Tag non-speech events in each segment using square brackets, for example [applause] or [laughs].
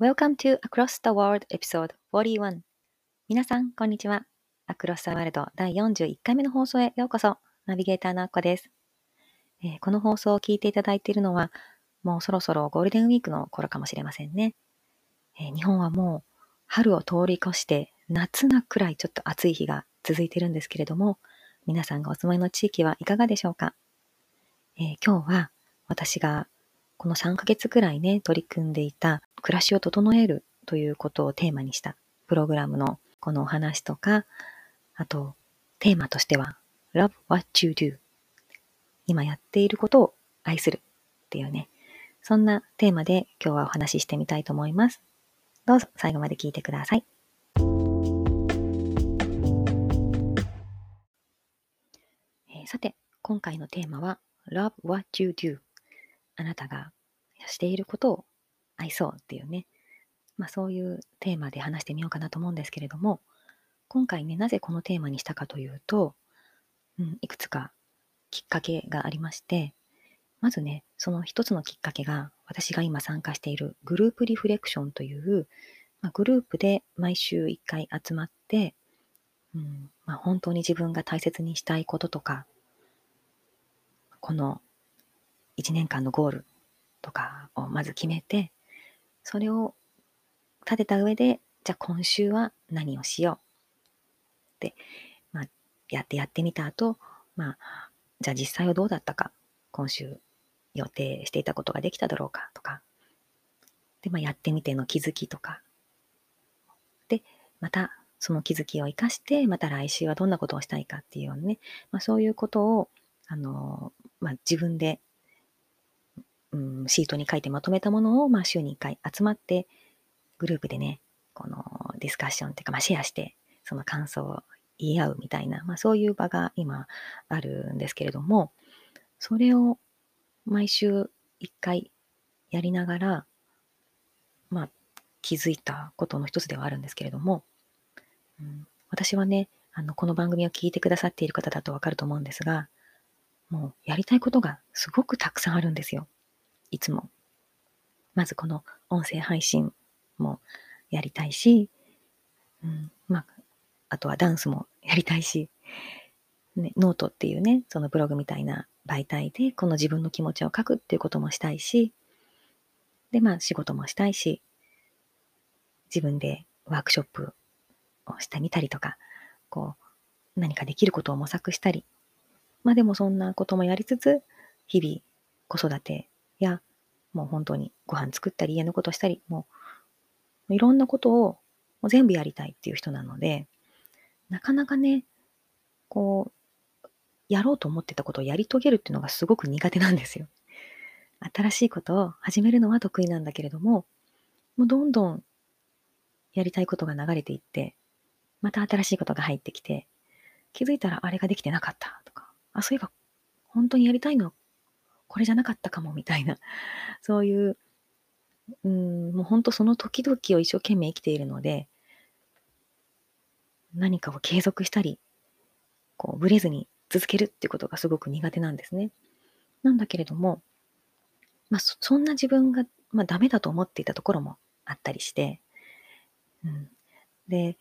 Welcome to Across the World Episode 41皆さん、こんにちは。アクロス・ザ・ワールド第41回目の放送へようこそ。ナビゲーターのアッコです、えー、この放送を聞いていただいているのは、もうそろそろゴールデンウィークの頃かもしれませんね。えー、日本はもう春を通り越して夏なくらいちょっと暑い日が続いているんですけれども、皆さんがお住まいの地域はいかがでしょうか、えー、今日は私がこの3ヶ月くらいね、取り組んでいた暮らしを整えるということをテーマにしたプログラムのこのお話とか、あと、テーマとしては、love what you do 今やっていることを愛するっていうね、そんなテーマで今日はお話ししてみたいと思います。どうぞ最後まで聞いてください。えー、さて、今回のテーマは love what you do あなたがしていることを愛そうっていうね、まあそういうテーマで話してみようかなと思うんですけれども、今回ね、なぜこのテーマにしたかというと、うん、いくつかきっかけがありまして、まずね、その一つのきっかけが、私が今参加しているグループリフレクションという、まあ、グループで毎週1回集まって、うんまあ、本当に自分が大切にしたいこととか、この1年間のゴールとかをまず決めて、それを立てた上で、じゃあ今週は何をしようって、まあ、やってやってみた後、まあ、じゃあ実際はどうだったか、今週予定していたことができただろうかとか、で、まあ、やってみての気づきとか、で、またその気づきを生かして、また来週はどんなことをしたいかっていうようなね、まあ、そういうことを、あの、まあ、自分でうん、シートに書いてまとめたものを、まあ、週に1回集まって、グループでね、このディスカッションっていうか、まあ、シェアして、その感想を言い合うみたいな、まあ、そういう場が今あるんですけれども、それを毎週1回やりながら、まあ、気づいたことの一つではあるんですけれども、うん、私はね、あの、この番組を聞いてくださっている方だとわかると思うんですが、もうやりたいことがすごくたくさんあるんですよ。いつも。まずこの音声配信もやりたいし、うん、まあ、あとはダンスもやりたいし、ね、ノートっていうね、そのブログみたいな媒体でこの自分の気持ちを書くっていうこともしたいし、で、まあ仕事もしたいし、自分でワークショップをしてみたりとか、こう、何かできることを模索したり、まあでもそんなこともやりつつ、日々子育てや、もう本当にご飯作ったり、家のことしたり、もういろんなことをもう全部やりたいっていう人なので、なかなかね、こう、やろうと思ってたことをやり遂げるっていうのがすごく苦手なんですよ。新しいことを始めるのは得意なんだけれども、もうどんどんやりたいことが流れていって、また新しいことが入ってきて、気づいたらあれができてなかったとか、あ、そういえば本当にやりたいのはこれじゃなかったかもみたいな、[laughs] そういう、うん、もう本当その時々を一生懸命生きているので、何かを継続したり、こう、ブレずに続けるっていうことがすごく苦手なんですね。なんだけれども、まあ、そんな自分が、まあ、ダメだと思っていたところもあったりして、うん、で、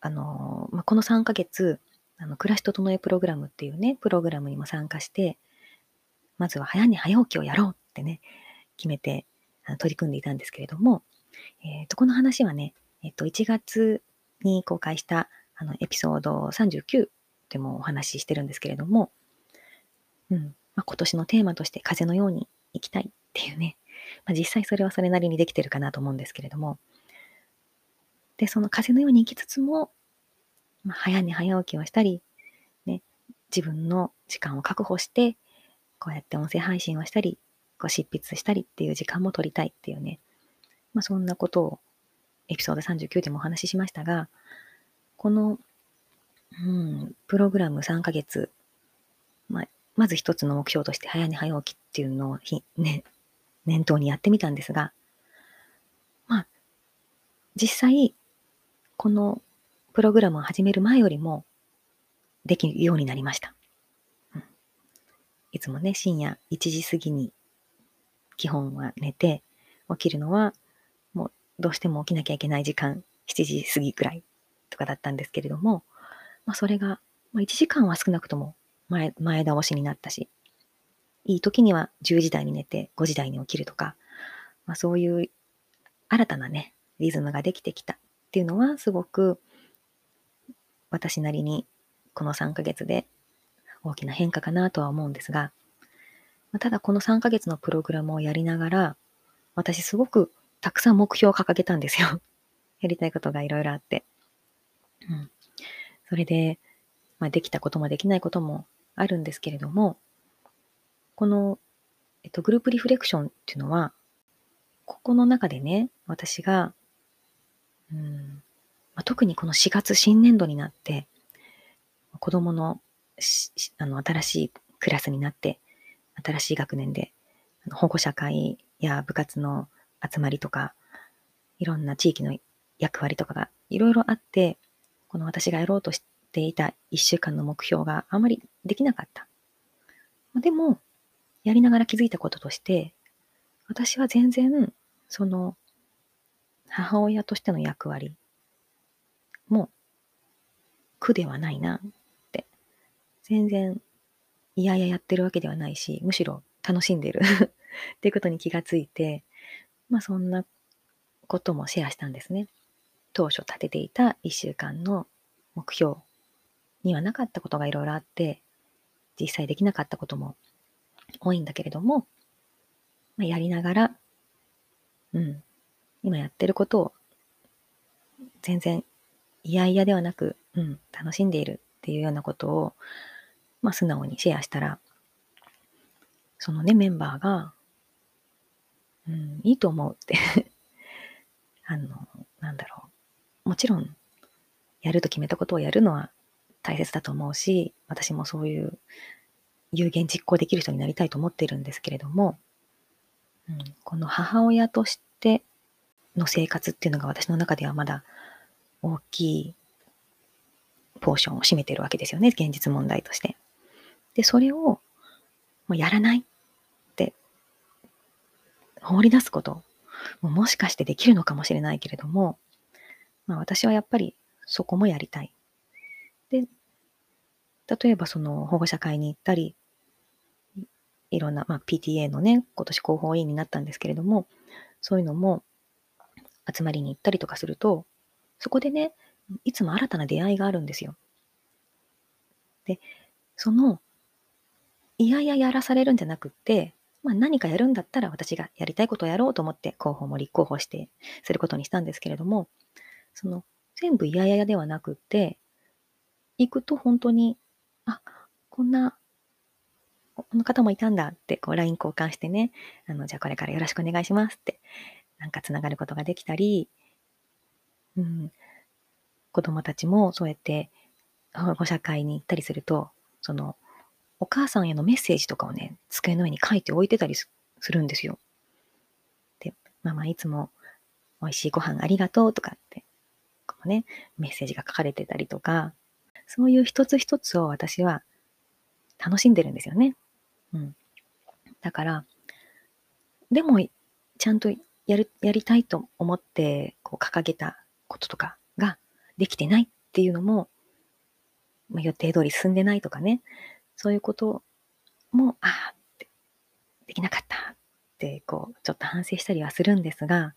あの、まあ、この3ヶ月、あの、暮らし整えプログラムっていうね、プログラムにも参加して、まずは早寝早起きをやろうってね、決めて取り組んでいたんですけれども、えっ、ー、と、この話はね、えっ、ー、と、1月に公開したあのエピソード39でもお話ししてるんですけれども、うん、まあ、今年のテーマとして風のように生きたいっていうね、まあ、実際それはそれなりにできてるかなと思うんですけれども、で、その風のように生きつつも、まあ、早寝早起きをしたり、ね、自分の時間を確保して、こうやって音声配信をしたり、こう執筆したりっていう時間も取りたいっていうね、まあ、そんなことをエピソード39でもお話ししましたが、この、うん、プログラム3ヶ月、まあ、まず一つの目標として早寝早起きっていうのをひ、ね、念頭にやってみたんですが、まあ、実際、このプログラムを始める前よりもできるようになりました。いつもね、深夜1時過ぎに基本は寝て、起きるのはもうどうしても起きなきゃいけない時間、7時過ぎくらいとかだったんですけれども、まあ、それが、まあ、1時間は少なくとも前前倒しになったし、いい時には10時台に寝て5時台に起きるとか、まあ、そういう新たなね、リズムができてきたっていうのはすごく私なりにこの3ヶ月で大きな変化かなとは思うんですが、ただこの3ヶ月のプログラムをやりながら、私すごくたくさん目標を掲げたんですよ。[laughs] やりたいことがいろいろあって。うん。それで、まあ、できたこともできないこともあるんですけれども、この、えっと、グループリフレクションっていうのは、ここの中でね、私が、うんまあ、特にこの4月新年度になって、子供のあの新しいクラスになって、新しい学年で、保護者会や部活の集まりとか、いろんな地域の役割とかがいろいろあって、この私がやろうとしていた1週間の目標があまりできなかった。でも、やりながら気づいたこととして、私は全然、その、母親としての役割も苦ではないな、全然いやいややってるわけではないし、むしろ楽しんでる [laughs] っていうことに気がついて、まあそんなこともシェアしたんですね。当初立てていた1週間の目標にはなかったことがいろいろあって、実際できなかったことも多いんだけれども、まあ、やりながら、うん、今やってることを全然嫌々ではなく、うん、楽しんでいるっていうようなことを、まあ、素直にシェアしたら、そのね、メンバーが、うん、いいと思うって [laughs] あの、なんだろう。もちろん、やると決めたことをやるのは大切だと思うし、私もそういう有言実行できる人になりたいと思っているんですけれども、うん、この母親としての生活っていうのが私の中ではまだ大きいポーションを占めてるわけですよね、現実問題として。で、それをもうやらないって放り出すことももしかしてできるのかもしれないけれども、まあ私はやっぱりそこもやりたい。で、例えばその保護者会に行ったり、いろんな、まあ、PTA のね、今年広報委員になったんですけれども、そういうのも集まりに行ったりとかすると、そこでね、いつも新たな出会いがあるんですよ。で、その、いやいやらされるんじゃなくって、まあ、何かやるんだったら私がやりたいことをやろうと思って候補も立候補してすることにしたんですけれども、その全部いやいやではなくって、行くと本当に、あ、こんなこの方もいたんだって、こう LINE 交換してね、あの、じゃあこれからよろしくお願いしますって、なんかつながることができたり、うん、子供たちもそうやって保護者会に行ったりすると、その、お母さんへのメッセージとかをね、机の上に書いて置いてたりするんですよ。で、ママいつも美味しいご飯ありがとうとかって、このね、メッセージが書かれてたりとか、そういう一つ一つを私は楽しんでるんですよね。うん。だから、でも、ちゃんとやる、やりたいと思って、こう、掲げたこととかができてないっていうのも、ま、予定通り進んでないとかね、そういうことも、ああ、できなかったって、こう、ちょっと反省したりはするんですが、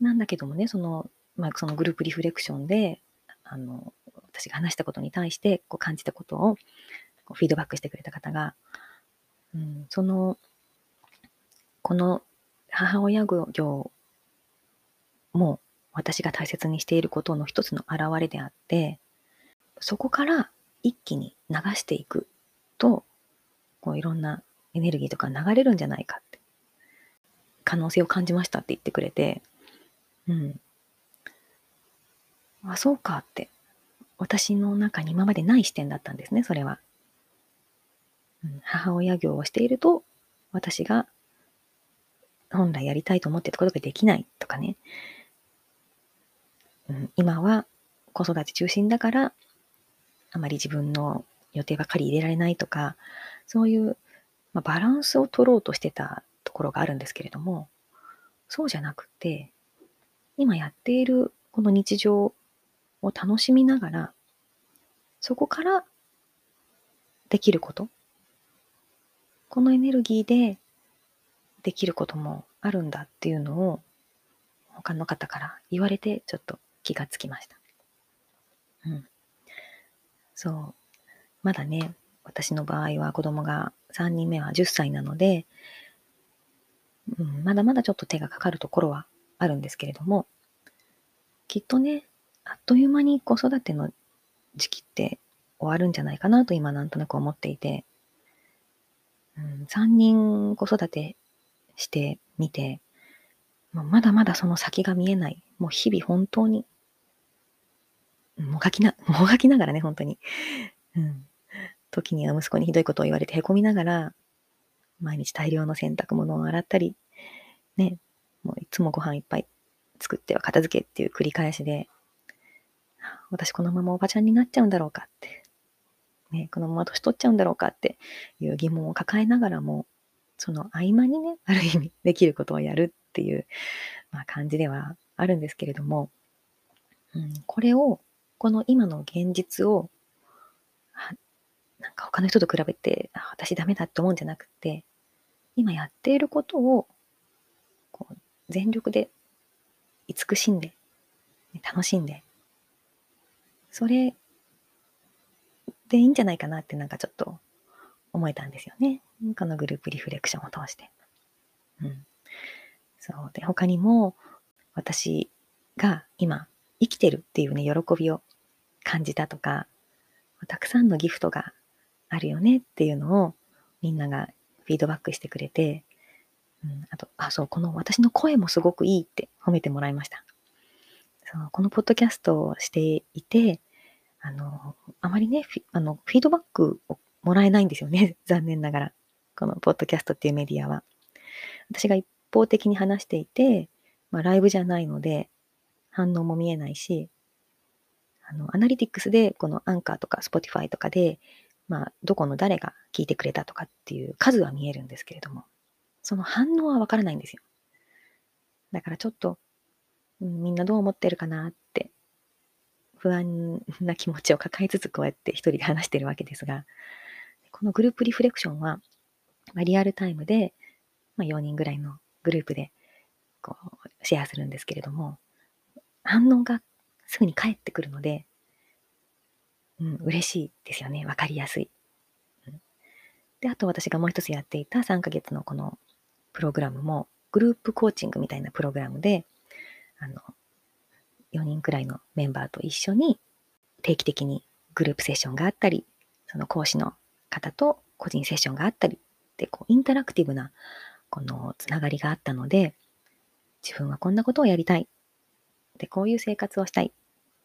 なんだけどもね、その、まあ、そのグループリフレクションで、あの、私が話したことに対して、こう感じたことを、こうフィードバックしてくれた方が、うん、その、この母親業も私が大切にしていることの一つの表れであって、そこから一気に流していくと、こういろんなエネルギーとか流れるんじゃないかって、可能性を感じましたって言ってくれて、うん。あ、そうかって、私の中に今までない視点だったんですね、それは。うん、母親業をしていると、私が本来やりたいと思ってたことができないとかね。うん、今は子育て中心だから、あまり自分の予定ばかり入れられないとか、そういう、まあ、バランスを取ろうとしてたところがあるんですけれども、そうじゃなくて、今やっているこの日常を楽しみながら、そこからできること、このエネルギーでできることもあるんだっていうのを他の方から言われてちょっと気がつきました。うん。そう。まだね、私の場合は子供が3人目は10歳なので、うん、まだまだちょっと手がかかるところはあるんですけれども、きっとね、あっという間に子育ての時期って終わるんじゃないかなと今なんとなく思っていて、うん、3人子育てしてみて、まだまだその先が見えない。もう日々本当に、もがきな、[laughs] もがきながらね、本当に。うん。時には息子にひどいことを言われて凹みながら、毎日大量の洗濯物を洗ったり、ね、もういつもご飯いっぱい作っては片付けっていう繰り返しで、私このままおばちゃんになっちゃうんだろうかって、ね、このまま年取っちゃうんだろうかっていう疑問を抱えながらも、その合間にね、ある意味できることをやるっていう、まあ、感じではあるんですけれども、うん、これを、この今の現実を、なんか他の人と比べて、あ私ダメだって思うんじゃなくて、今やっていることを、こう全力で慈しんで、楽しんで、それでいいんじゃないかなってなんかちょっと思えたんですよね。このグループリフレクションを通して。うん。そうで、他にも私が今生きてるっていうね、喜びを感じたとか、たくさんのギフトがあるよねっていうのをみんながフィードバックしてくれて、うん、あと、あ、そう、この私の声もすごくいいって褒めてもらいました。そうこのポッドキャストをしていて、あの、あまりね、フィあのフィードバックをもらえないんですよね。[laughs] 残念ながら。このポッドキャストっていうメディアは。私が一方的に話していて、まあ、ライブじゃないので、反応も見えないし、あの、アナリティクスで、このアンカーとかスポティファイとかで、まあ、どこの誰が聞いてくれたとかっていう数は見えるんですけれども、その反応はわからないんですよ。だからちょっと、みんなどう思ってるかなって不安な気持ちを抱えつつこうやって一人で話してるわけですが、このグループリフレクションは、まあ、リアルタイムで、まあ、4人ぐらいのグループでこうシェアするんですけれども、反応がすぐに返ってくるので、うん、嬉しいですよね。わかりやすい。で、あと私がもう一つやっていた3ヶ月のこのプログラムも、グループコーチングみたいなプログラムで、あの、4人くらいのメンバーと一緒に定期的にグループセッションがあったり、その講師の方と個人セッションがあったり、で、こう、インタラクティブな、このつながりがあったので、自分はこんなことをやりたい。で、こういう生活をしたいっ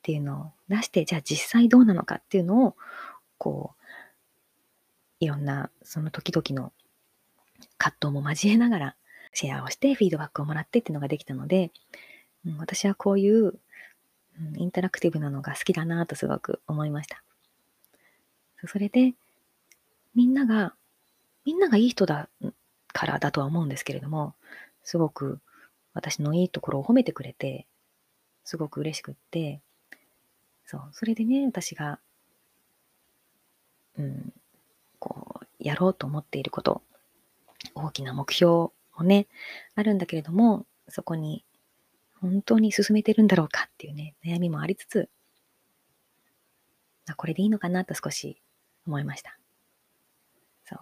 ていうのを出して、じゃあ実際どうなのかっていうのを、こう、いろんなその時々の葛藤も交えながらシェアをしてフィードバックをもらってっていうのができたので、うん、私はこういう、うん、インタラクティブなのが好きだなとすごく思いました。それで、みんなが、みんながいい人だからだとは思うんですけれども、すごく私のいいところを褒めてくれて、すごく嬉しくって、そう、それでね、私が、うん、こう、やろうと思っていること、大きな目標もね、あるんだけれども、そこに本当に進めてるんだろうかっていうね、悩みもありつつ、あこれでいいのかなと少し思いました。そう。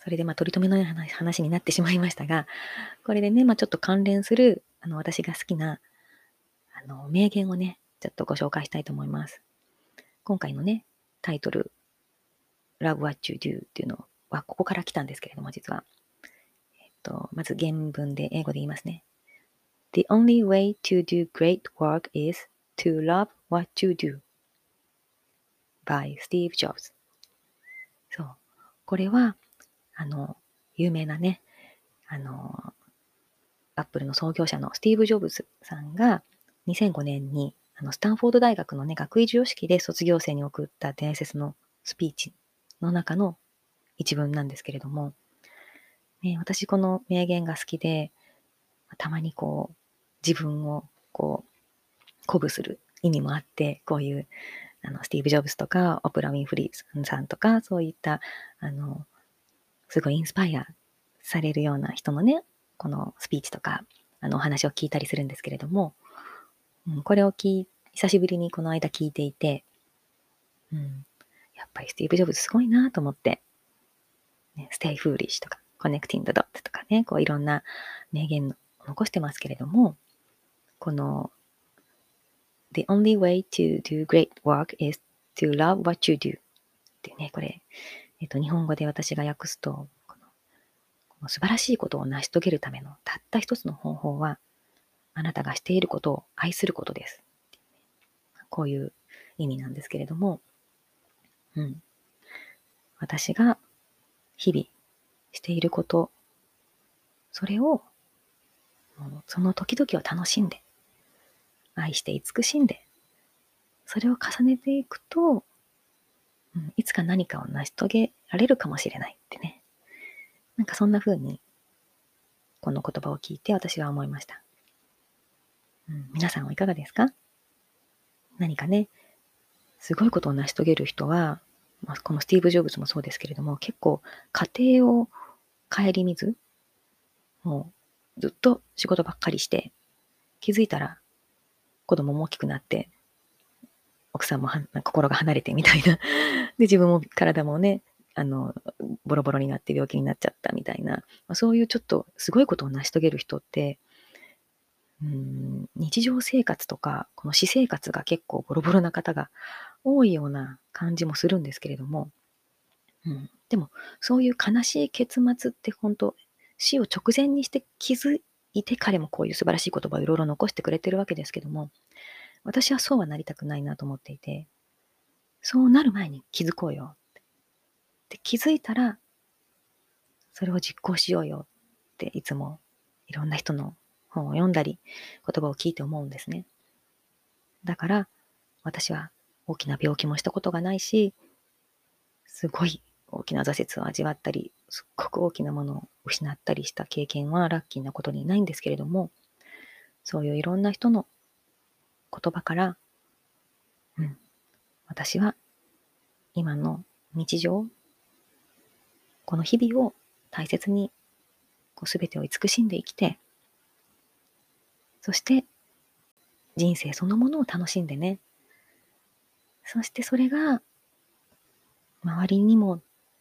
それでまあ取り留めのない話になってしまいましたが、これでね、まあちょっと関連する、あの、私が好きな、あの、名言をね、ちょっとご紹介したいと思います。今回のね、タイトル、Love What You Do っていうのは、ここから来たんですけれども、実は。えっと、まず原文で英語で言いますね。The only way to do great work is to Love What You Do by Steve Jobs そう。これは、あの、有名なね、あの、アップルの創業者のスティーブ・ジョブズさんが2005年にあのスタンフォード大学のね、学位授与式で卒業生に送った伝説のスピーチの中の一文なんですけれども、ね、私この名言が好きで、たまにこう、自分をこう、鼓舞する意味もあって、こういう、あの、スティーブ・ジョブズとか、オプラ・ウィンフリーさんとか、そういった、あの、すごいインスパイアされるような人のね、このスピーチとか、あの、お話を聞いたりするんですけれども、うん、これを聞い、久しぶりにこの間聞いていて、うん、やっぱりスティーブ・ジョブズすごいなと思って、ね、stay foolish とか、connecting the dot とかね、こういろんな名言を残してますけれども、この The only way to do great work is to love what you do っていうね、これ、えっと、日本語で私が訳すと、このこの素晴らしいことを成し遂げるためのたった一つの方法は、あなたがしていることを愛することです。こういう意味なんですけれども、うん。私が日々していること、それを、その時々を楽しんで、愛して慈しんで、それを重ねていくと、うん、いつか何かを成し遂げられるかもしれないってね。なんかそんな風に、この言葉を聞いて私は思いました。うん、皆さんはいかがですか？何かね、すごいことを成し遂げる人は、まあ、このスティーブ・ジョブズもそうですけれども、結構家庭を顧みず、もうずっと仕事ばっかりして、気づいたら子供も大きくなって、奥さんも心が離れてみたいな。で、自分も体もね、あの、ボロボロになって病気になっちゃったみたいな、まあ、そういうちょっとすごいことを成し遂げる人って、うん、日常生活とか、この私生活が結構ボロボロな方が多いような感じもするんですけれども、うん、でも、そういう悲しい結末って本当、死を直前にして気づいて彼もこういう素晴らしい言葉をいろいろ残してくれてるわけですけども、私はそうはなりたくないなと思っていて、そうなる前に気づこうよ。って。気づいたら、それを実行しようよっていつもいろんな人の本を読んだり、言葉を聞いて思うんですね。だから、私は大きな病気もしたことがないし、すごい大きな挫折を味わったり、すっごく大きなものを失ったりした経験はラッキーなことにないんですけれども、そういういろんな人の言葉から、うん、私は今の日常、この日々を大切にこう全てを慈しんで生きて、そして人生そのものを楽しんでね。そしてそれが周りにも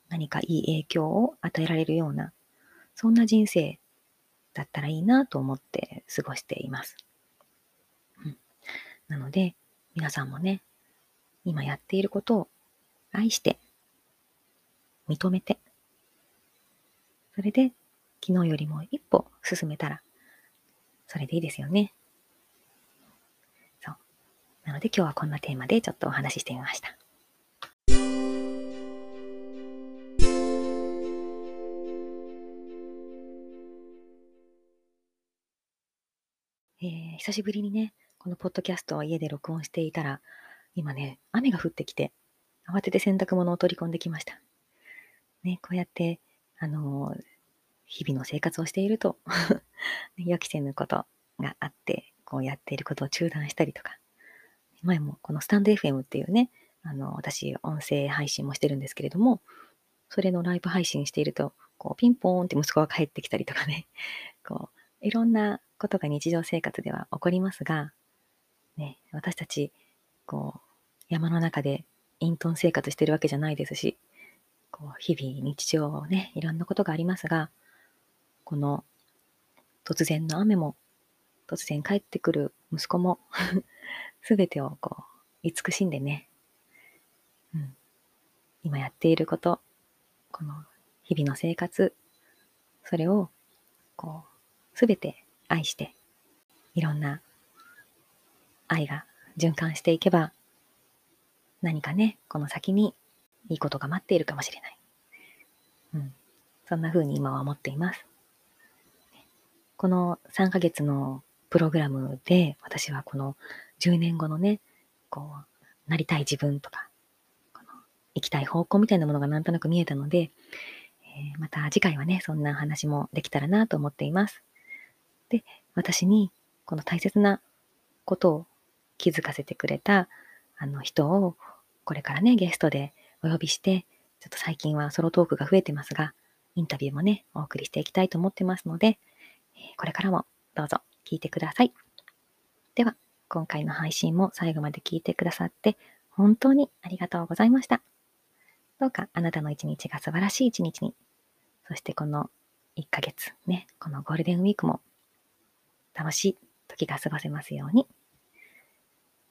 何かいい影響を与えられるような、そんな人生だったらいいなと思って過ごしています。うん、なので、皆さんもね、今やっていることを愛して、認めて、それで昨日よりも一歩進めたら、それでいいですよね。そう。なので今日はこんなテーマでちょっとお話ししてみました。えー、久しぶりにね、このポッドキャストを家で録音していたら、今ね、雨が降ってきて、慌てて洗濯物を取り込んできました。ね、こうやって、あのー、日々の生活をしていると [laughs] 予期せぬことがあって、こうやっていることを中断したりとか、前もこのスタンド FM っていうね、あの、私、音声配信もしてるんですけれども、それのライブ配信していると、こう、ピンポーンって息子が帰ってきたりとかね、[laughs] こう、いろんなことが日常生活では起こりますが、ね、私たち、こう、山の中で隠遁生活してるわけじゃないですし、こう日々日常をね、いろんなことがありますが、この突然の雨も、突然帰ってくる息子も [laughs] すべてをこう、慈しんでね、うん、今やっていること、この日々の生活、それを、こう、すべて愛して、いろんな愛が循環していけば、何かね、この先にいいことが待っているかもしれない。うん。そんな風に今は思っています。この3ヶ月のプログラムで、私はこの10年後のね、こう、なりたい自分とか、この行きたい方向みたいなものがなんとなく見えたので、えー、また次回はね、そんな話もできたらなと思っています。で、私にこの大切なことを気づかせてくれたあの人をこれからね、ゲストでお呼びして、ちょっと最近はソロトークが増えてますが、インタビューもね、お送りしていきたいと思ってますので、これからもどうぞ聞いてください。では、今回の配信も最後まで聞いてくださって本当にありがとうございました。どうかあなたの一日が素晴らしい一日に、そしてこの1ヶ月ね、このゴールデンウィークも楽しい時が過ごせますように。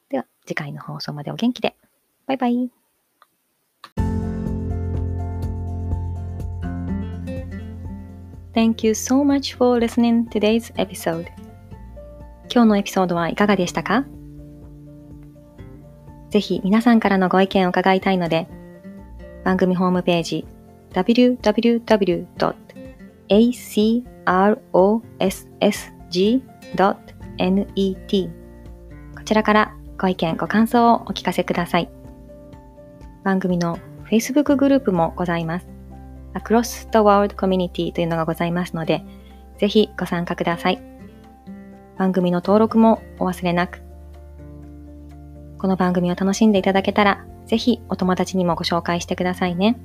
では、次回の放送までお元気で。バイバイ。Thank you so much for listening today's episode. 今日のエピソードはいかがでしたか？ぜひ皆さんからのご意見を伺いたいので、番組ホームページ www.acrossg.net こちらからご意見、ご感想をお聞かせください。番組の Facebook グループもございます。Across the World Community というのがございますので、ぜひご参加ください。番組の登録もお忘れなく。この番組を楽しんでいただけたら、ぜひお友達にもご紹介してくださいね。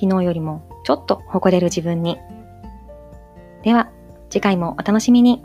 昨日よりもちょっと誇れる自分に。では、次回もお楽しみに。